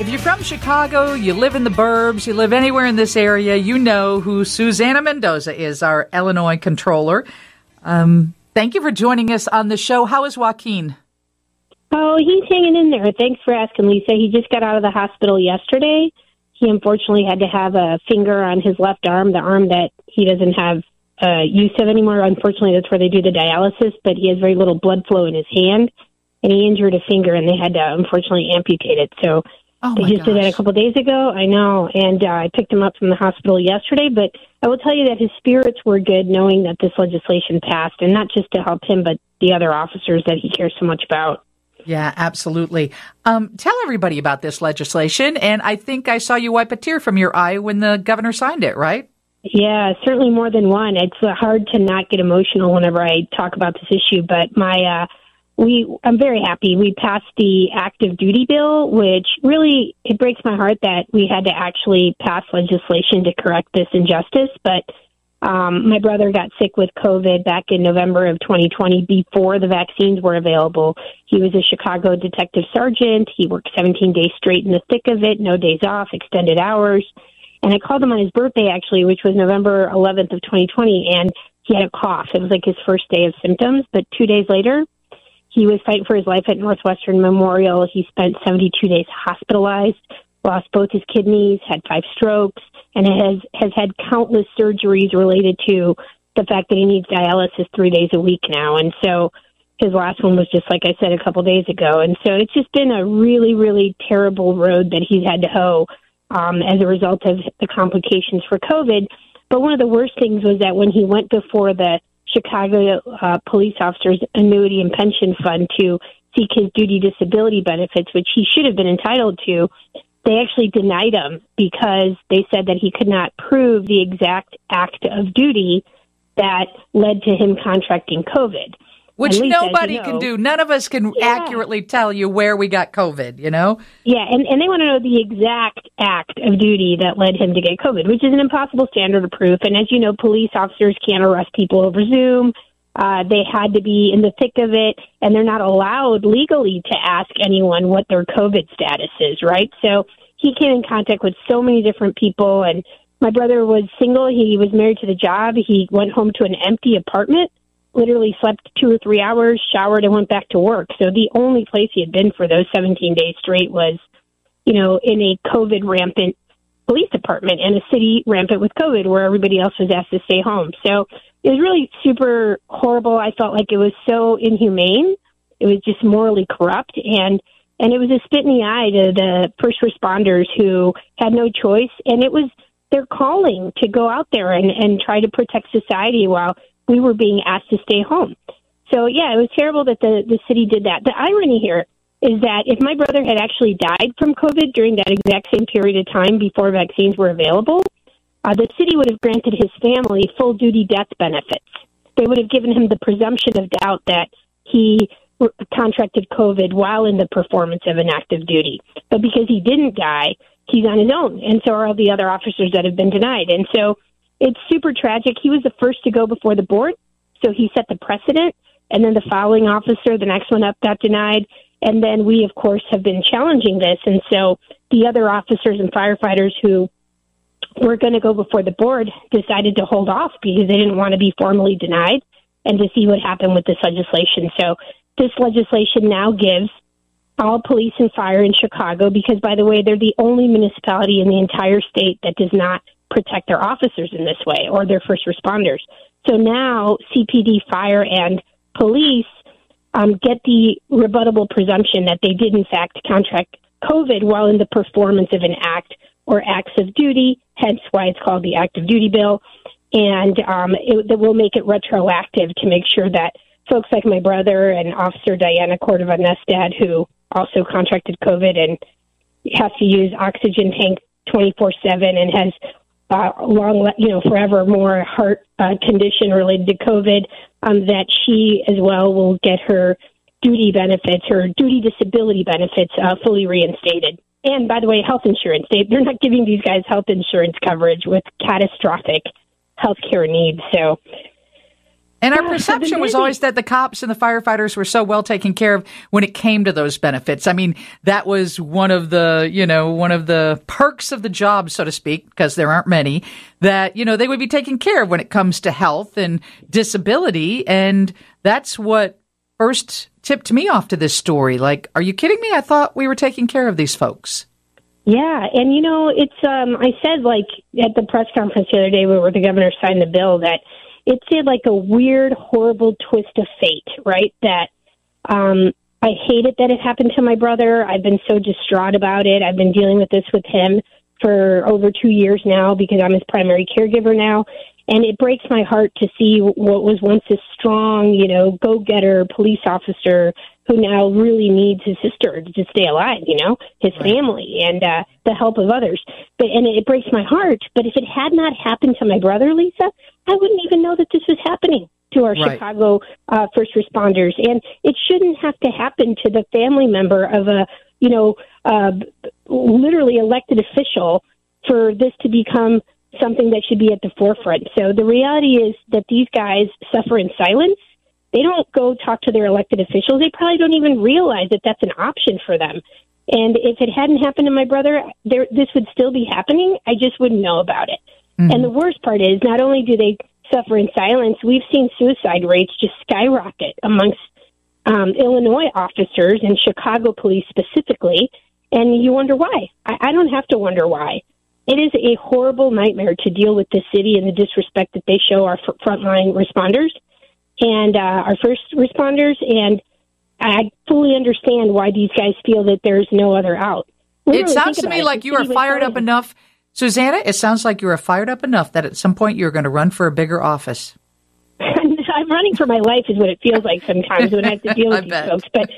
If you're from Chicago, you live in the burbs, you live anywhere in this area, you know who Susana Mendoza is, our Illinois Comptroller. Um, thank you for joining us on the show. How is Joaquin? Oh, he's hanging in there. Thanks for asking, Lisa. He just got out of the hospital yesterday. He unfortunately had to have a finger on his left arm, the arm that he doesn't have uh, use of anymore. Unfortunately, that's where they do the dialysis, but he has very little blood flow in his hand, and he injured a finger, and they had to unfortunately amputate it. So Oh they just gosh. did that a couple days ago. I know, and uh, I picked him up from the hospital yesterday. But I will tell you that his spirits were good, knowing that this legislation passed, and not just to help him, but the other officers that he cares so much about. Yeah, absolutely. Um, tell everybody about this legislation. And I think I saw you wipe a tear from your eye when the governor signed it, right? Yeah, certainly more than one. It's uh, hard to not get emotional whenever I talk about this issue, but my uh we I'm very happy. We passed the active duty bill, which really it breaks my heart that we had to actually pass legislation to correct this injustice, but um, my brother got sick with COVID back in November of 2020 before the vaccines were available. He was a Chicago detective sergeant. He worked 17 days straight in the thick of it, no days off, extended hours. And I called him on his birthday, actually, which was November 11th of 2020, and he had a cough. It was like his first day of symptoms, but two days later, he was fighting for his life at Northwestern Memorial. He spent 72 days hospitalized, lost both his kidneys, had five strokes, and has has had countless surgeries related to the fact that he needs dialysis three days a week now. And so his last one was just like I said a couple days ago. And so it's just been a really, really terrible road that he's had to hoe um, as a result of the complications for COVID. But one of the worst things was that when he went before the Chicago uh, police officers annuity and pension fund to seek his duty disability benefits, which he should have been entitled to, they actually denied him because they said that he could not prove the exact act of duty that led to him contracting COVID. Which And Lisa, as you nobody can do. None of us can Yeah. accurately tell you where we got COVID, you know? Yeah, and, and they want to know the exact act of duty that led him to get COVID, which is an impossible standard of proof. And as you know, police officers can't arrest people over Zoom. Uh, they had to be in the thick of it, and they're not allowed legally to ask anyone what their COVID status is, right? So he came in contact with so many different people, and my brother was single. He was married to the job. He went home to an empty apartment literally slept two or three hours, showered, and went back to work. So the only place he had been for those 17 days straight was, you know, in a COVID rampant police department and a city rampant with COVID where everybody else was asked to stay home. So it was really super horrible. I felt like it was so inhumane. It was just morally corrupt and and it was a spit in the eye to the first responders who had no choice and it was their calling to go out there and, and try to protect society while we were being asked to stay home. So yeah, it was terrible that the, the city did that. The irony here is that if my brother had actually died from COVID during that exact same period of time before vaccines were available, uh, the city would have granted his family full duty death benefits. They would have given him the presumption of doubt that he contracted COVID while in the performance of an active duty. But because he didn't die, he's on his own, and so are all the other officers that have been denied. And so it's super tragic. He was the first to go before the board, so he set the precedent. And then the following officer, the next one up, got denied. And then we, of course, have been challenging this. And so the other officers and firefighters who were going to go before the board decided to hold off because they didn't want to be formally denied and to see what happened with this legislation. So this legislation now gives all police and fire in Chicago because, by the way, they're the only municipality in the entire state that does not protect their officers in this way or their first responders. So now CPD, fire, and police um, get the rebuttable presumption that they did, in fact, contract COVID while in the performance of an act or acts of duty, hence why it's called the active duty bill. And um, it, that will make it retroactive to make sure that folks like my brother and Officer Diana Cordova Nestad, who also contracted COVID and has to use oxygen tank 24 7 and has uh, long, you know, forever more heart uh, condition related to COVID, um, that she as well will get her duty benefits, her duty disability benefits, uh, fully reinstated. And by the way, health insurance. They, they're not giving these guys health insurance coverage with catastrophic health care needs. So And our perception was always that the cops and the firefighters were so well taken care of when it came to those benefits. I mean, that was one of the, you know, one of the perks of the job, so to speak, because there aren't many, that, you know, they would be taken care of when it comes to health and disability. And that's what first tipped me off to this story. Like, are you kidding me? I thought we were taking care of these folks. Yeah, and you know, it's um I said like at the press conference the other day where the governor signed the bill that it's like a weird, horrible twist of fate, right? That um, I hated that it happened to my brother. I've been so distraught about it. I've been dealing with this with him for over two years now because I'm his primary caregiver now. And it breaks my heart to see what was once a strong, you know, go getter police officer who now really needs his sister to stay alive, you know, his right. family and uh, the help of others. But and it breaks my heart. But if it had not happened to my brother, Lisa, I wouldn't even know that this was happening to our right. Chicago uh, first responders, and it shouldn't have to happen to the family member of a you know uh, literally elected official for this to become something that should be at the forefront. So the reality is that these guys suffer in silence they don't go talk to their elected officials. They probably don't even realize that that's an option for them. And if it hadn't happened to my brother, there, this would still be happening. I just wouldn't know about it. Mm-hmm. And the worst part is, not only do they suffer in silence, we've seen suicide rates just skyrocket amongst um, Illinois officers and Chicago police specifically. And you wonder why. I, I don't have to wonder why. It is a horrible nightmare to deal with the city and the disrespect that they show our f- frontline responders and uh, our first responders, and I fully understand why these guys feel that there's no other out. it sounds to me it. like you are fired up enough, Susana. It sounds like you are fired up enough that at some point you're going to run for a bigger office. I'm running for my life, is what it feels like sometimes when I have to deal with these bet. folks. But,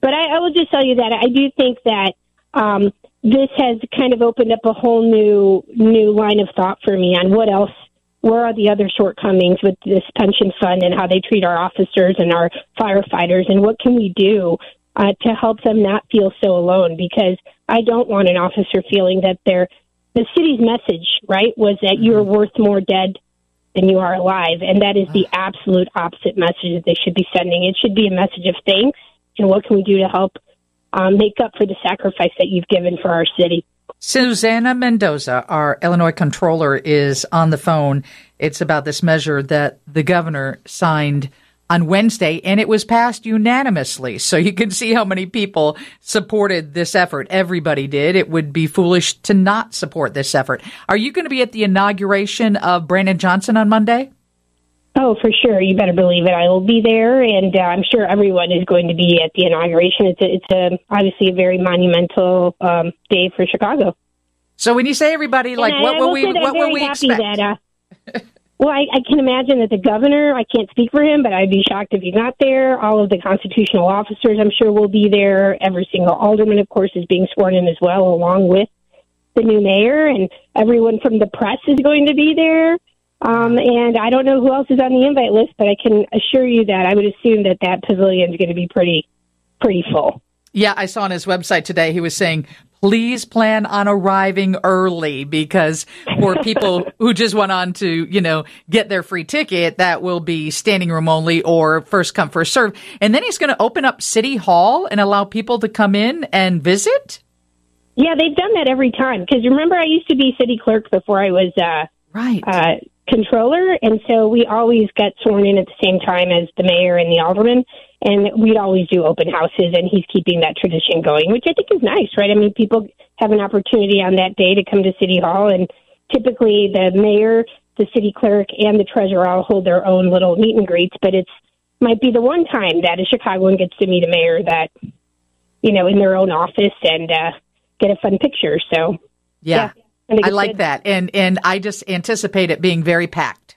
but I, I will just tell you that I do think that um, this has kind of opened up a whole new new line of thought for me on what else where are the other shortcomings with this pension fund and how they treat our officers and our firefighters and what can we do uh, to help them not feel so alone because I don't want an officer feeling that they're the city's message, right, was that you're mm-hmm. worth more dead than you are alive. And that is the absolute opposite message that they should be sending. It should be a message of thanks and what can we do to help um, make up for the sacrifice that you've given for our city. Susana Mendoza, our Illinois Comptroller, is on the phone. It's about this measure that the governor signed on Wednesday, and it was passed unanimously. So you can see how many people supported this effort. Everybody did. It would be foolish to not support this effort. Are you going to be at the inauguration of Brandon Johnson on Monday? Oh, for sure. You better believe it. I will be there, and uh, I'm sure everyone is going to be at the inauguration. It's a, it's a, obviously a very monumental um, day for Chicago. So when you say everybody, like and what will we what will we expect? That, uh, well, I, I can imagine that the governor. I can't speak for him, but I'd be shocked if he's not there. All of the constitutional officers, I'm sure, will be there. Every single alderman, of course, is being sworn in as well, along with the new mayor, and everyone from the press is going to be there. Um, and I don't know who else is on the invite list, but I can assure you that I would assume that that pavilion is going to be pretty, pretty full. Yeah, I saw on his website today he was saying, please plan on arriving early because for people who just went on to, you know, get their free ticket, that will be standing room only or first come, first serve. And then he's going to open up City Hall and allow people to come in and visit. Yeah, they've done that every time. Because remember, I used to be city clerk before I was uh, right. Uh, Comptroller, and so we always got sworn in at the same time as the mayor and the alderman, and we'd always do open houses, and he's keeping that tradition going, which I think is nice, right? I mean, people have an opportunity on that day to come to City Hall, and typically the mayor, the city clerk, and the treasurer all hold their own little meet and greets, but it's might be the one time that a Chicagoan gets to meet a mayor that, you know, in their own office and uh, get a fun picture. So, yeah. yeah I like good. that, and and I just anticipate it being very packed.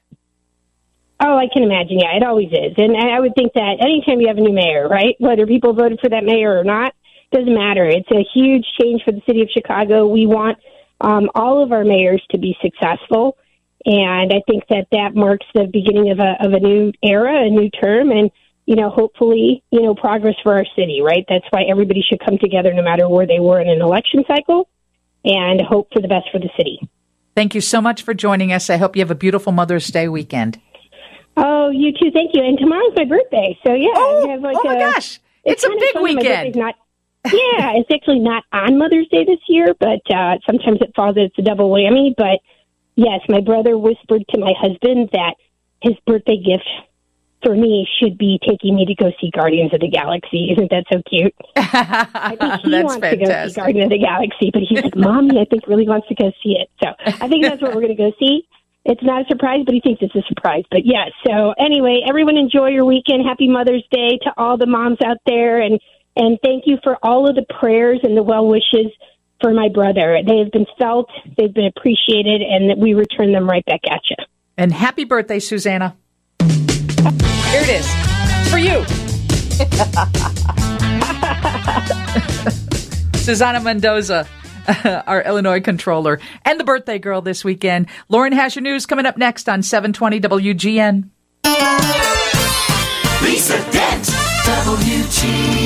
Oh, I can imagine. Yeah, it always is, and I would think that anytime you have a new mayor, right, whether people voted for that mayor or not, doesn't matter. It's a huge change for the city of Chicago. We want um, all of our mayors to be successful, and I think that that marks the beginning of a of a new era, a new term, and you know, hopefully, you know, progress for our city. Right. That's why everybody should come together, no matter where they were in an election cycle and hope for the best for the city. Thank you so much for joining us. I hope you have a beautiful Mother's Day weekend. Oh, you too. Thank you. And tomorrow's my birthday, so yeah. Oh, like oh my a, gosh. It's, a big weekend. Not, yeah, it's actually not on Mother's Day this year, but uh, sometimes it falls. It's a double whammy. But yes, my brother whispered to my husband that his birthday gift for me should be taking me to go see Guardians of the Galaxy. Isn't that so cute? I think he wants to go see fantastic. Guardians of the Galaxy, but he's like, Mommy, I think really wants to go see it. So I think that's what we're going to go see. It's not a surprise, but he thinks it's a surprise. But yeah, so anyway, everyone enjoy your weekend. Happy Mother's Day to all the moms out there. And, and thank you for all of the prayers and the well wishes for my brother. They have been felt, they've been appreciated, and we return them right back at you. And happy birthday, Susana. For you. Susana Mendoza, our Illinois Comptroller, and the birthday girl this weekend. Lauren has your news coming up next on 720 WGN. Lisa Dent, WGN.